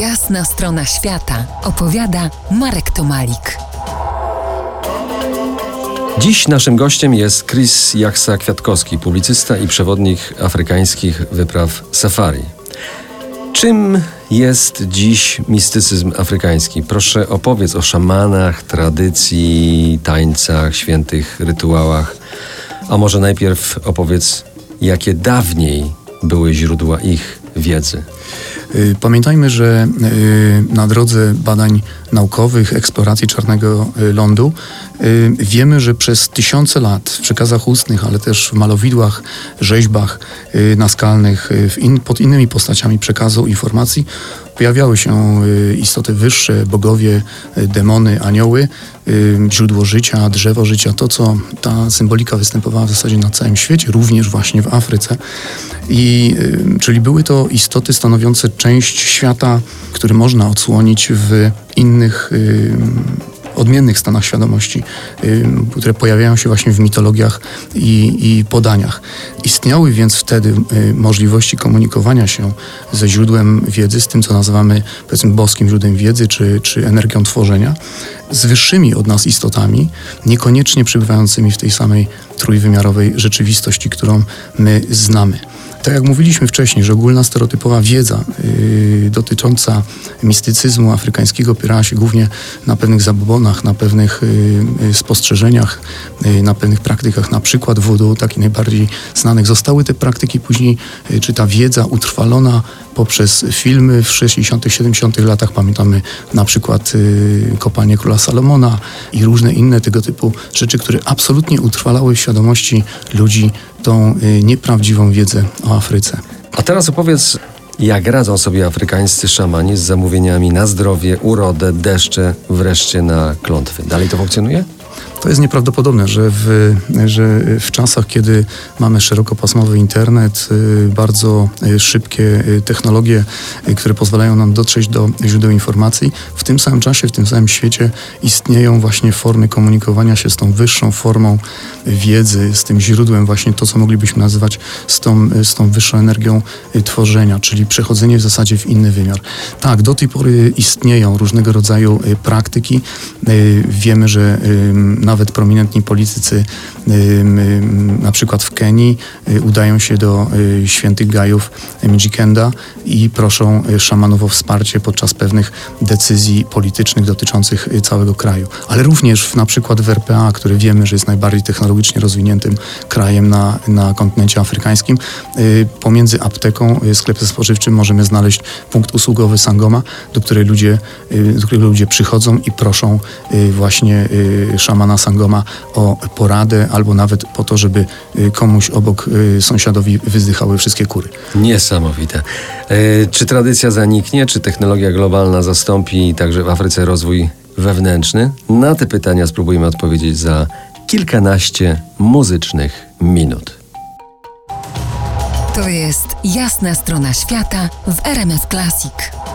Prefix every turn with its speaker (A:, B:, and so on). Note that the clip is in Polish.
A: Jasna strona świata opowiada Marek Tomalik.
B: Dziś naszym gościem jest Chris Jaksa-Kwiatkowski, publicysta i przewodnik afrykańskich wypraw safari. Czym jest dziś mistycyzm afrykański? Proszę opowiedz o szamanach, tradycji, tańcach, świętych rytuałach. A może najpierw opowiedz, jakie dawniej były źródła ich wiedzy.
C: Y, pamiętajmy, że y, na drodze badań naukowych, eksploracji czarnego y, lądu, wiemy, że przez tysiące lat w przekazach ustnych, ale też w malowidłach, rzeźbach naskalnych, pod innymi postaciami przekazu informacji pojawiały się istoty wyższe, bogowie, demony, anioły, źródło życia, drzewo życia, to co ta symbolika występowała w zasadzie na całym świecie, również właśnie w Afryce. I, czyli były to istoty stanowiące część świata, który można odsłonić w innych odmiennych stanach świadomości, które pojawiają się właśnie w mitologiach i, i podaniach. Istniały więc wtedy y, możliwości komunikowania się ze źródłem wiedzy, z tym, co nazywamy powiedzmy boskim źródłem wiedzy, czy, czy energią tworzenia, z wyższymi od nas istotami, niekoniecznie przebywającymi w tej samej trójwymiarowej rzeczywistości, którą my znamy. Tak jak mówiliśmy wcześniej, że ogólna stereotypowa wiedza yy, dotycząca mistycyzmu afrykańskiego opierała się głównie na pewnych zabobonach, na pewnych yy, spostrzeżeniach, yy, na pewnych praktykach, na przykład wodu, takich najbardziej znanych. Zostały te praktyki później, y, czy ta wiedza utrwalona poprzez filmy w 60., 70. latach. Pamiętamy na przykład y, kopalnię Króla Salomona i różne inne tego typu rzeczy, które absolutnie utrwalały w świadomości ludzi tą y, nieprawdziwą wiedzę o Afryce.
B: A teraz opowiedz, jak radzą sobie afrykańscy szamani z zamówieniami na zdrowie, urodę, deszcze, wreszcie na klątwy. Dalej to funkcjonuje?
C: To jest nieprawdopodobne, że w, że w czasach, kiedy mamy szerokopasmowy internet, y, bardzo y, szybkie y, technologie, które pozwalają nam dotrzeć do źródeł informacji, w tym samym czasie, w tym samym świecie istnieją właśnie formy komunikowania się z tą wyższą formą wiedzy, z tym źródłem właśnie to, co moglibyśmy nazywać z tą, z tą wyższą energią tworzenia, czyli przechodzenie w zasadzie w inny wymiar. Tak, do tej pory istnieją różnego rodzaju praktyki. Wiemy, że nawet prominentni politycy, na przykład w Kenii, y, udają się do y, świętych gajów Mjikenda i proszą y, szamanów o wsparcie podczas pewnych decyzji politycznych dotyczących całego kraju. Ale również na przykład w RPA, który wiemy, że jest najbardziej technologicznie rozwiniętym krajem na, na kontynencie afrykańskim, pomiędzy apteką, sklepem spożywczym możemy znaleźć punkt usługowy Sangoma, do ludzie, którego ludzie przychodzą i proszą właśnie szamana Sangoma o poradę albo nawet po to, żeby y, komuś obok y, sąsiadowi wyzdychały wszystkie kury.
B: Niesamowite. E, czy tradycja zaniknie, czy technologia globalna zastąpi także w Afryce rozwój wewnętrzny? Na te pytania spróbujemy odpowiedzieć za kilkanaście muzycznych minut.
A: To jest jasna strona świata w RMS Classic.